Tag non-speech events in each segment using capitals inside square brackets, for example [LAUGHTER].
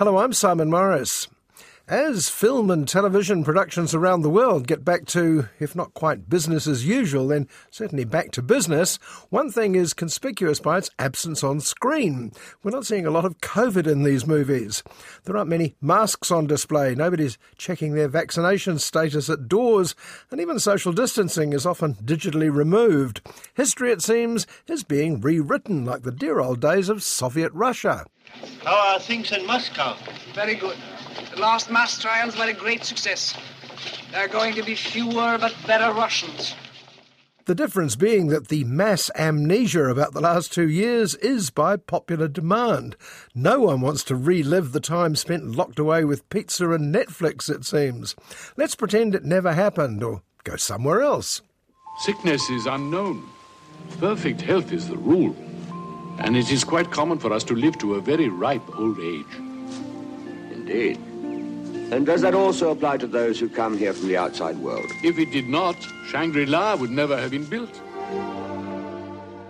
Hello, I'm Simon Morris. As film and television productions around the world get back to, if not quite business as usual, then certainly back to business, one thing is conspicuous by its absence on screen. We're not seeing a lot of COVID in these movies. There aren't many masks on display, nobody's checking their vaccination status at doors, and even social distancing is often digitally removed. History, it seems, is being rewritten like the dear old days of Soviet Russia. How are things in Moscow? Very good. The last mass trials were a great success. There are going to be fewer but better Russians. The difference being that the mass amnesia about the last two years is by popular demand. No one wants to relive the time spent locked away with pizza and Netflix, it seems. Let's pretend it never happened or go somewhere else. Sickness is unknown. Perfect health is the rule. And it is quite common for us to live to a very ripe old age. Indeed. And does that also apply to those who come here from the outside world? If it did not, Shangri La would never have been built.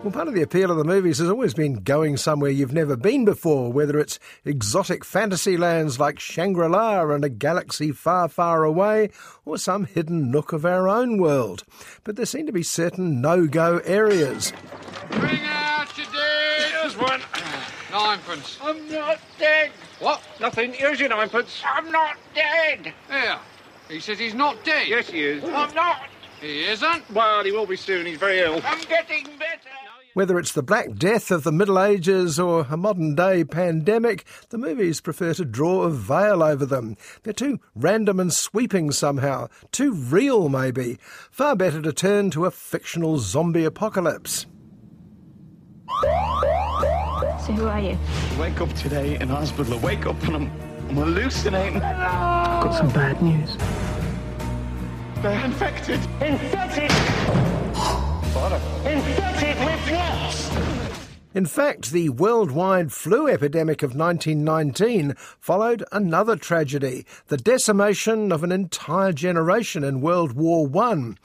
Well, part of the appeal of the movies has always been going somewhere you've never been before, whether it's exotic fantasy lands like Shangri La and a galaxy far, far away, or some hidden nook of our own world. But there seem to be certain no go areas. Bring out your dead. Here's one. Ninepence. I'm not dead. What? Nothing. Here's your ninepence. I'm not dead. There. He says he's not dead. Yes, he is. Hmm. I'm not. He isn't. Well, he will be soon. He's very ill. I'm getting better. Whether it's the Black Death of the Middle Ages or a modern day pandemic, the movies prefer to draw a veil over them. They're too random and sweeping somehow, too real maybe. Far better to turn to a fictional zombie apocalypse. So who are you? Wake up today in hospital. Wake up and I'm, I'm hallucinating. I've got some bad news. They're infected. Infected! Infected with what? In fact, the worldwide flu epidemic of 1919 followed another tragedy, the decimation of an entire generation in World War One.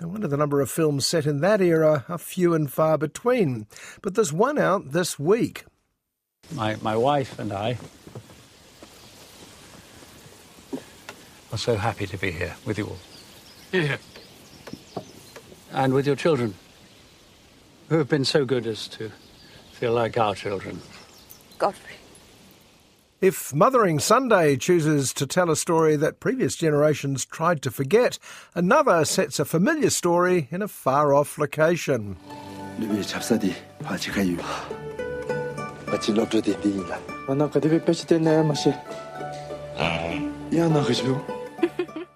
No wonder the number of films set in that era are few and far between. But there's one out this week. My, my wife and I are so happy to be here with you all. Here. And with your children, who have been so good as to feel like our children. Godfrey. If Mothering Sunday chooses to tell a story that previous generations tried to forget, another sets a familiar story in a far off location. [LAUGHS]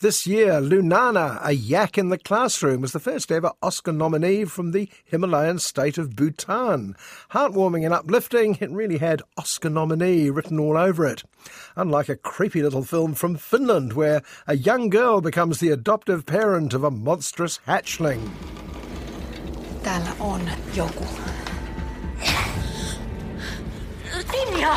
This year, Lunana, a yak in the classroom, was the first ever Oscar nominee from the Himalayan state of Bhutan. Heartwarming and uplifting, it really had Oscar nominee written all over it. Unlike a creepy little film from Finland, where a young girl becomes the adoptive parent of a monstrous hatchling. Täällä on joku. Tinja!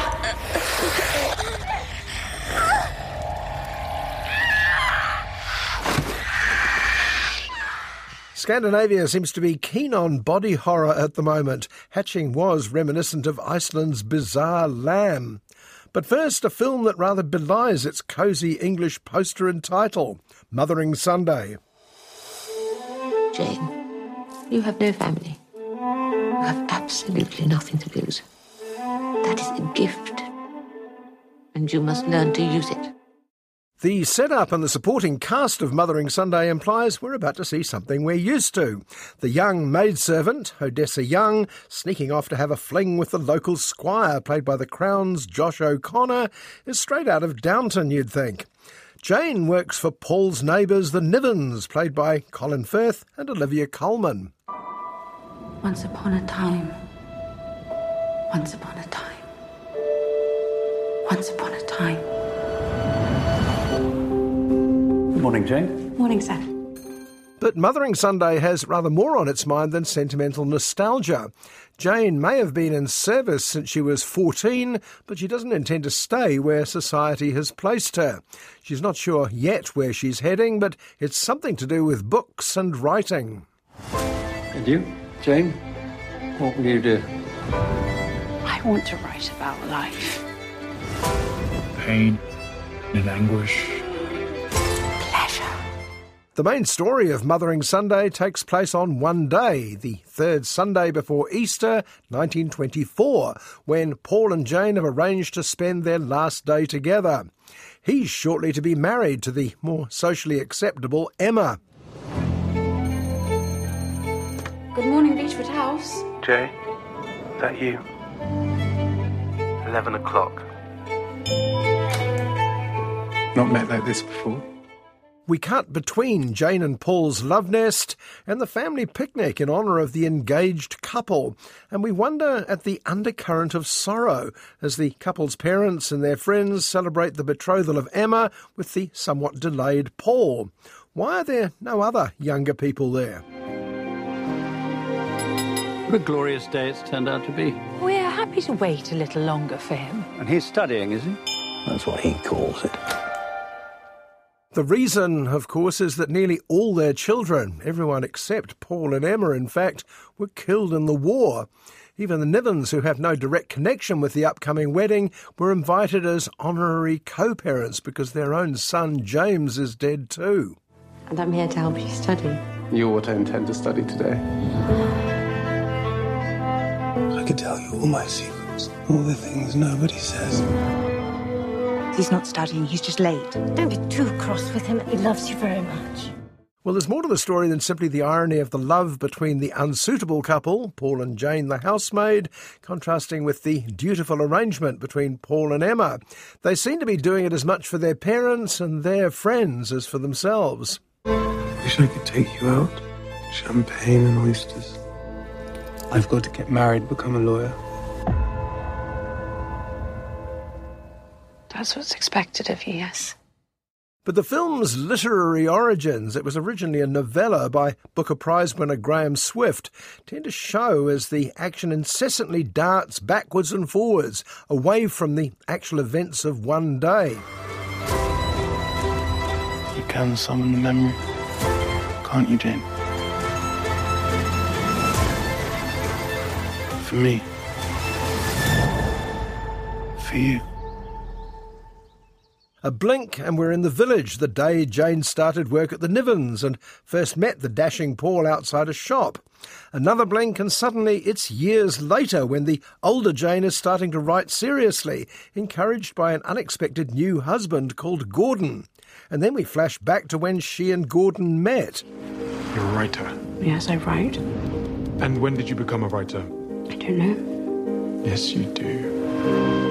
Scandinavia seems to be keen on body horror at the moment. Hatching was reminiscent of Iceland's bizarre lamb. But first, a film that rather belies its cosy English poster and title Mothering Sunday. Jane, you have no family. You have absolutely nothing to lose. That is a gift. And you must learn to use it. The setup and the supporting cast of Mothering Sunday implies we're about to see something we're used to. The young maidservant, Odessa Young, sneaking off to have a fling with the local squire, played by the Crown's Josh O'Connor, is straight out of Downton, you'd think. Jane works for Paul's neighbours, the Nivens, played by Colin Firth and Olivia Colman. Once upon a time. Once upon a time. Once upon a time. Good morning, Jane. Morning, sir. But Mothering Sunday has rather more on its mind than sentimental nostalgia. Jane may have been in service since she was 14, but she doesn't intend to stay where society has placed her. She's not sure yet where she's heading, but it's something to do with books and writing. And you, Jane? What will you do? I want to write about life. Pain and anguish. Pleasure. The main story of Mothering Sunday takes place on one day, the third Sunday before Easter, 1924, when Paul and Jane have arranged to spend their last day together. He's shortly to be married to the more socially acceptable Emma. Good morning, Beechwood House. Jay, that you? 11 o'clock. Not met like this before. We cut between Jane and Paul's love nest and the family picnic in honour of the engaged couple, and we wonder at the undercurrent of sorrow as the couple's parents and their friends celebrate the betrothal of Emma with the somewhat delayed Paul. Why are there no other younger people there? What a glorious day it's turned out to be. We're happy to wait a little longer for him. And he's studying, is he? That's what he calls it. The reason, of course, is that nearly all their children, everyone except Paul and Emma, in fact, were killed in the war. Even the Nivens, who have no direct connection with the upcoming wedding, were invited as honorary co parents because their own son James is dead too. And I'm here to help you study. You're what I intend to study today. I could tell you all my secrets, all the things nobody says. He's not studying, he's just late. Don't be too cross with him. He loves you very much. Well, there's more to the story than simply the irony of the love between the unsuitable couple, Paul and Jane the housemaid, contrasting with the dutiful arrangement between Paul and Emma. They seem to be doing it as much for their parents and their friends as for themselves. Wish I could take you out. Champagne and oysters. I've got to get married, become a lawyer. That's what's expected of you, yes. But the film's literary origins, it was originally a novella by Booker Prize winner Graham Swift, tend to show as the action incessantly darts backwards and forwards, away from the actual events of one day. You can summon the memory, can't you, Jane? For me. For you. A blink, and we're in the village the day Jane started work at the Nivens and first met the dashing Paul outside a shop. Another blink, and suddenly it's years later when the older Jane is starting to write seriously, encouraged by an unexpected new husband called Gordon. And then we flash back to when she and Gordon met. You're a writer. Yes, I write. And when did you become a writer? I don't know. Yes, you do.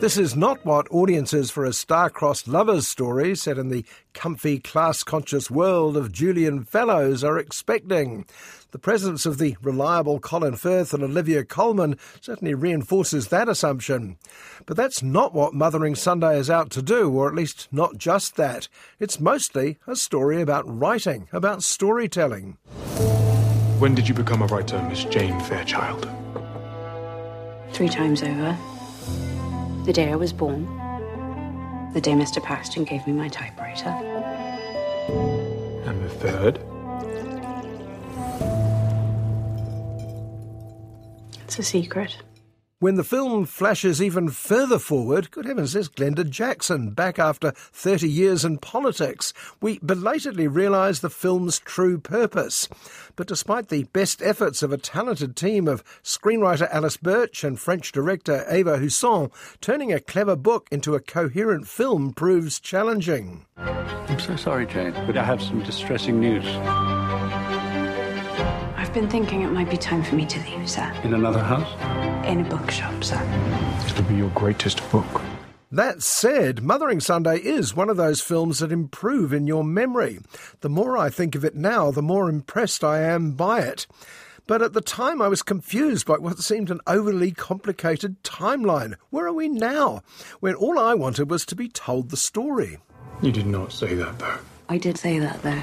This is not what audiences for a star-crossed lovers story set in the comfy, class-conscious world of Julian Fellowes are expecting. The presence of the reliable Colin Firth and Olivia Colman certainly reinforces that assumption. But that's not what Mothering Sunday is out to do, or at least not just that. It's mostly a story about writing, about storytelling. When did you become a writer, Miss Jane Fairchild? Three times over. The day I was born. The day Mr. Paxton gave me my typewriter. And the third? It's a secret. When the film flashes even further forward, good heavens, there's Glenda Jackson back after 30 years in politics. We belatedly realise the film's true purpose. But despite the best efforts of a talented team of screenwriter Alice Birch and French director Eva Husson, turning a clever book into a coherent film proves challenging. I'm so sorry, Jane, but I have some distressing news. I've been thinking it might be time for me to leave, sir. In another house? In a bookshop, sir. It'll be your greatest book. That said, Mothering Sunday is one of those films that improve in your memory. The more I think of it now, the more impressed I am by it. But at the time, I was confused by what seemed an overly complicated timeline. Where are we now? When all I wanted was to be told the story. You did not say that, though. I did say that, though.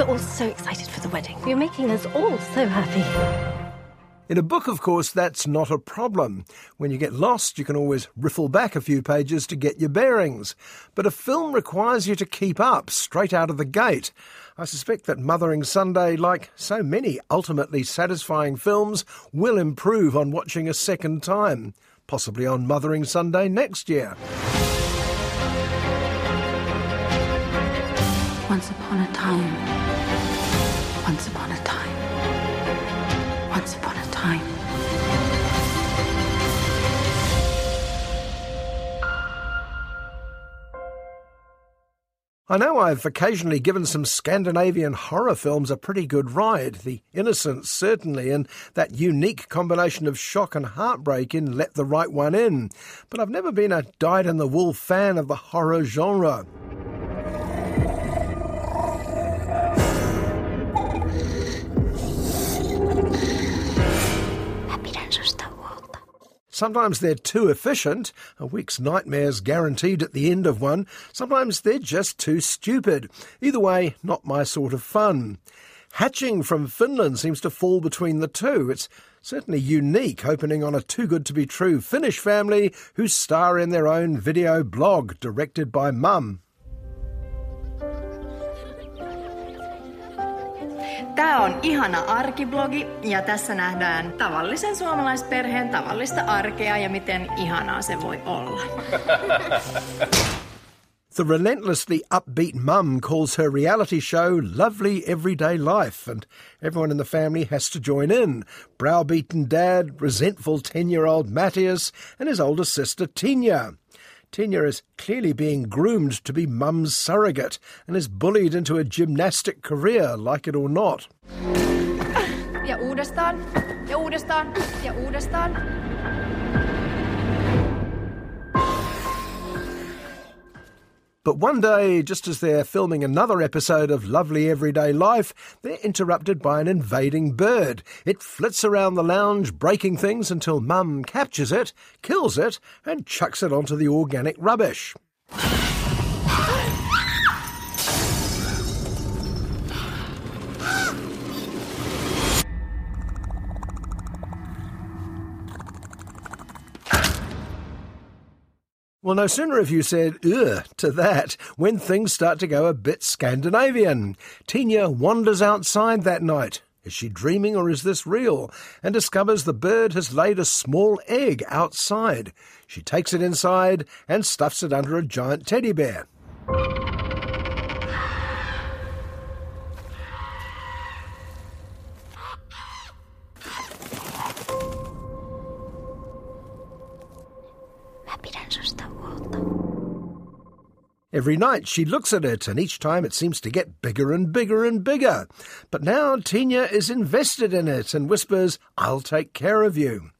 We're all so excited for the wedding. You're making us all so happy. In a book, of course, that's not a problem. When you get lost, you can always riffle back a few pages to get your bearings. But a film requires you to keep up straight out of the gate. I suspect that Mothering Sunday, like so many ultimately satisfying films, will improve on watching a second time, possibly on Mothering Sunday next year. Once upon a time. Once upon a time. Once upon a time. I know I've occasionally given some Scandinavian horror films a pretty good ride. The Innocents, certainly, and that unique combination of shock and heartbreak in Let the Right One In. But I've never been a dyed in the wool fan of the horror genre. Sometimes they're too efficient, a week's nightmares guaranteed at the end of one. Sometimes they're just too stupid. Either way, not my sort of fun. Hatching from Finland seems to fall between the two. It's certainly unique, opening on a too good to be true Finnish family who star in their own video blog directed by Mum. Tämä on ihana arkiblogi ja tässä nähdään tavallisen suomalaisperheen tavallista arkea ja miten ihanaa se voi olla. [LAUGHS] The relentlessly upbeat mum calls her reality show Lovely Everyday Life, and everyone in the family has to join in. Browbeaten dad, resentful 10 year old Matthias, and his older sister Tina. Tina is clearly being groomed to be mum's surrogate and is bullied into a gymnastic career, like it or not. Ja uudestaan, ja uudestaan, ja uudestaan. But one day, just as they're filming another episode of Lovely Everyday Life, they're interrupted by an invading bird. It flits around the lounge, breaking things until Mum captures it, kills it, and chucks it onto the organic rubbish. Well, no sooner have you said ugh to that when things start to go a bit Scandinavian. Tina wanders outside that night. Is she dreaming or is this real? And discovers the bird has laid a small egg outside. She takes it inside and stuffs it under a giant teddy bear. Every night she looks at it, and each time it seems to get bigger and bigger and bigger. But now Tina is invested in it and whispers, I'll take care of you.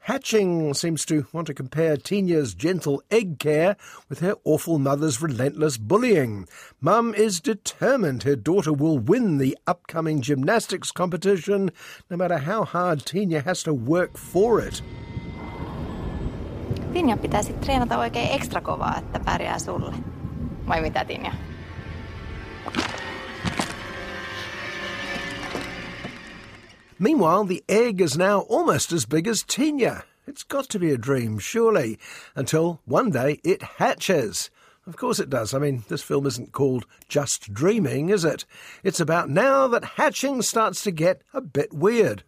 Hatching seems to want to compare Tina's gentle egg care with her awful mother's relentless bullying. Mum is determined her daughter will win the upcoming gymnastics competition, no matter how hard Tina has to work for it. Tinja pitäisi treenata oikein ekstra kovaa, että pärjää sulle. Vai mitä, Tinja? Meanwhile, the egg is now almost as big as Tina. It's got to be a dream, surely, until one day it hatches. Of course it does. I mean, this film isn't called Just Dreaming, is it? It's about now that hatching starts to get a bit weird.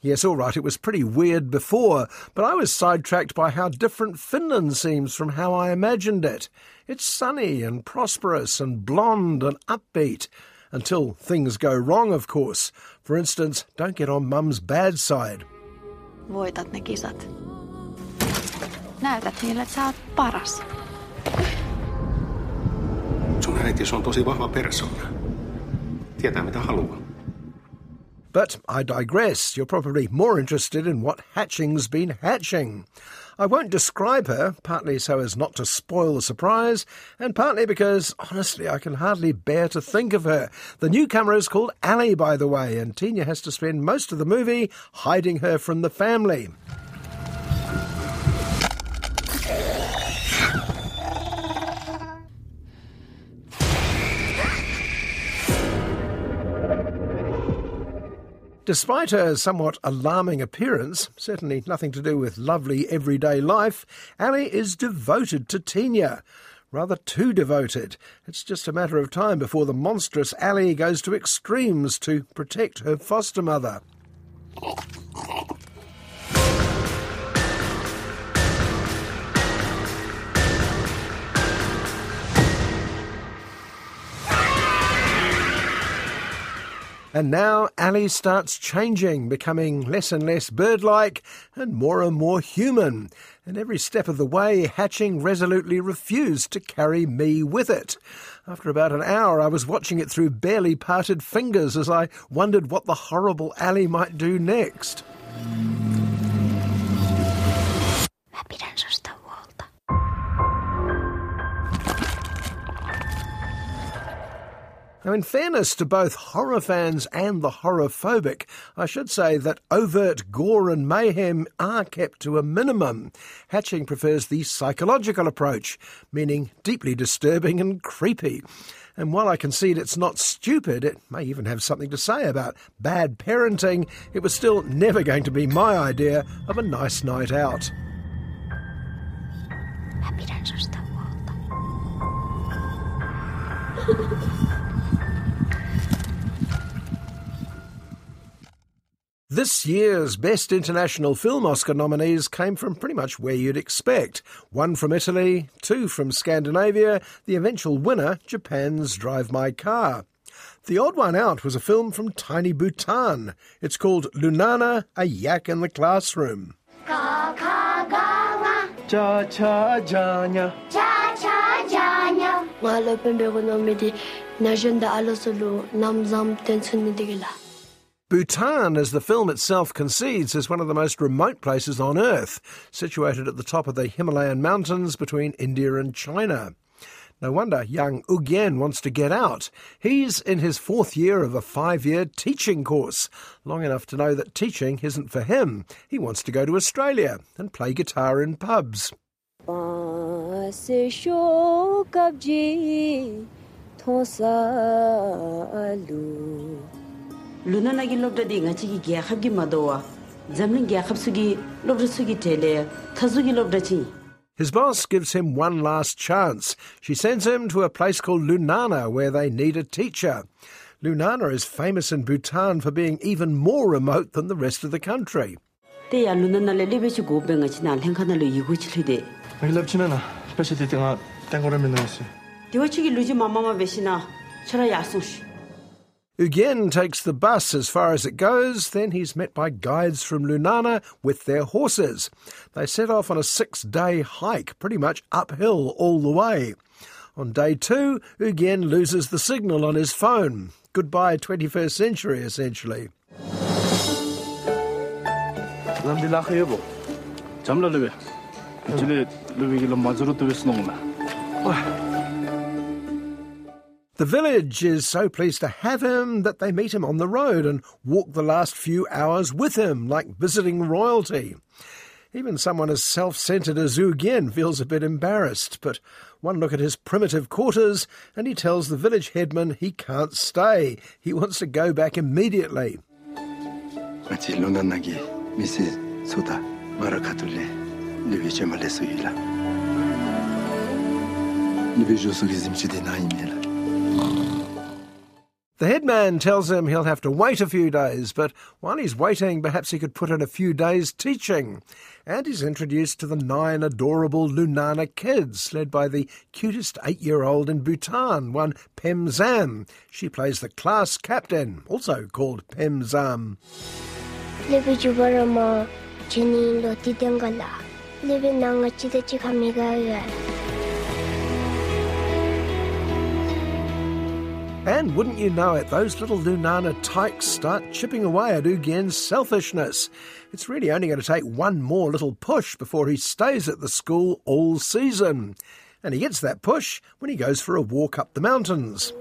Yes, all right, it was pretty weird before, but I was sidetracked by how different Finland seems from how I imagined it. It's sunny and prosperous and blonde and upbeat. Until things go wrong, of course. For instance, don't get on mum's bad side. Voitat ne kisat. Näytät niille, että sä oot paras. Sun äitis on tosi vahva persoona. Tietää mitä haluaa. But I digress. You're probably more interested in what Hatching's been hatching. I won't describe her, partly so as not to spoil the surprise, and partly because, honestly, I can hardly bear to think of her. The newcomer is called Ali, by the way, and Tina has to spend most of the movie hiding her from the family. Despite her somewhat alarming appearance, certainly nothing to do with lovely everyday life, Ali is devoted to Tina. Rather too devoted. It's just a matter of time before the monstrous Ali goes to extremes to protect her foster mother. And now Ali starts changing, becoming less and less bird like and more and more human. And every step of the way, Hatching resolutely refused to carry me with it. After about an hour, I was watching it through barely parted fingers as I wondered what the horrible Ali might do next. Now, in fairness to both horror fans and the horror-phobic, I should say that overt gore and mayhem are kept to a minimum. Hatching prefers the psychological approach, meaning deeply disturbing and creepy. And while I concede it's not stupid, it may even have something to say about bad parenting, it was still never going to be my idea of a nice night out. [LAUGHS] This year's Best International Film Oscar nominees came from pretty much where you'd expect. One from Italy, two from Scandinavia, the eventual winner, Japan's Drive My Car. The odd one out was a film from tiny Bhutan. It's called Lunana, A Yak in the Classroom. Cha cha janya. Cha cha janya. Ngalo pembego nomidi najenda alosulu namzam tensunnidigila. Bhutan, as the film itself concedes, is one of the most remote places on Earth, situated at the top of the Himalayan mountains between India and China. No wonder young Ugyen wants to get out. He's in his fourth year of a five year teaching course, long enough to know that teaching isn't for him. He wants to go to Australia and play guitar in pubs. Lunanagi lobdadi nga chigi gya khabgi madowa zamling gya khabsugi lobdasugi tele thazugi lobdachi his boss gives him one last chance. She sends him to a place called Lunana where they need a teacher. Lunana is famous in Bhutan for being even more remote than the rest of the country. Te ya Lunana le lebe chu go benga china lengkhana le yugo chilide. Ai lab china na pese te tenga tengore men nasi. Diwa chigi luji mama ma besina chara yasush. Ugyen takes the bus as far as it goes, then he's met by guides from Lunana with their horses. They set off on a six day hike, pretty much uphill all the way. On day two, Ugyen loses the signal on his phone. Goodbye, 21st century, essentially. The village is so pleased to have him that they meet him on the road and walk the last few hours with him, like visiting royalty. Even someone as self centered as Ugyen feels a bit embarrassed, but one look at his primitive quarters and he tells the village headman he can't stay. He wants to go back immediately. The headman tells him he'll have to wait a few days, but while he's waiting, perhaps he could put in a few days teaching. And he's introduced to the nine adorable Lunana kids, led by the cutest eight year old in Bhutan, one Pem Zam. She plays the class captain, also called Pem And wouldn't you know it, those little Lunana tykes start chipping away at Ugyen's selfishness. It's really only going to take one more little push before he stays at the school all season. And he gets that push when he goes for a walk up the mountains.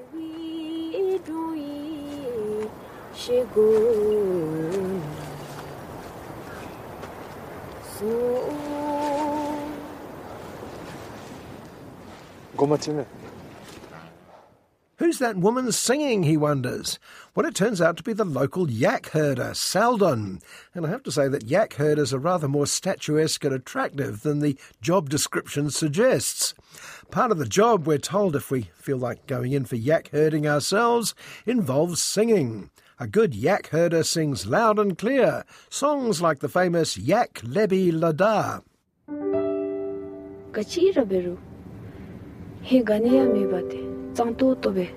Who's that woman singing, he wonders? Well, it turns out to be the local yak herder, Saldon. And I have to say that yak herders are rather more statuesque and attractive than the job description suggests. Part of the job, we're told, if we feel like going in for yak herding ourselves, involves singing. A good yak herder sings loud and clear, songs like the famous Yak Lebi Lada. Kachira beru. He me bate. Zanto tobe.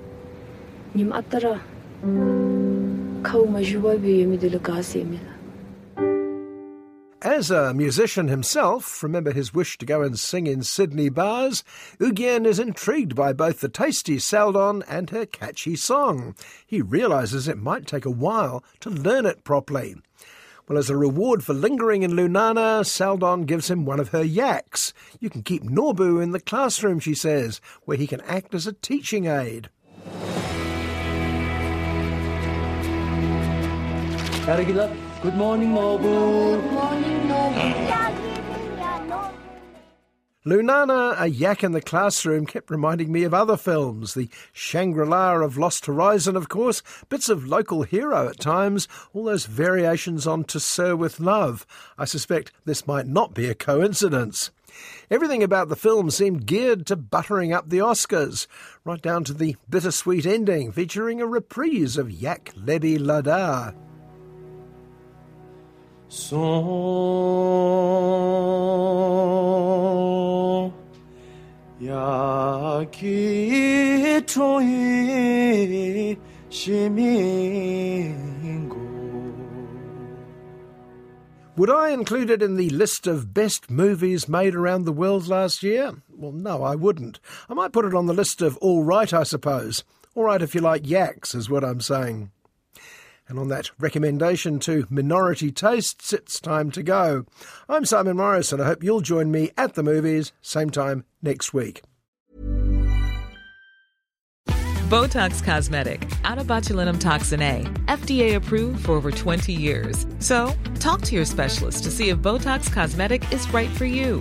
Nim atara. Lukasi mila. As a musician himself, remember his wish to go and sing in Sydney bars, Ugyen is intrigued by both the tasty Saldon and her catchy song. He realises it might take a while to learn it properly. Well, as a reward for lingering in Lunana, Saldon gives him one of her yaks. You can keep Norbu in the classroom, she says, where he can act as a teaching aid. Good Good morning, Norbu. Lunana, a yak in the classroom, kept reminding me of other films. The Shangri La of Lost Horizon, of course, bits of local hero at times, all those variations on To Sir with Love. I suspect this might not be a coincidence. Everything about the film seemed geared to buttering up the Oscars, right down to the bittersweet ending featuring a reprise of Yak Lebi Lada. 송 야기토이 시민고 Would I include it in the list of best movies made around the world last year? Well, no, I wouldn't. I might put it on the list of all right, I suppose. All right if you like yaks, is what I'm saying. And on that recommendation to minority tastes, it's time to go. I'm Simon Morris, and I hope you'll join me at the movies, same time next week. Botox Cosmetic, out of botulinum toxin A, FDA approved for over 20 years. So, talk to your specialist to see if Botox Cosmetic is right for you.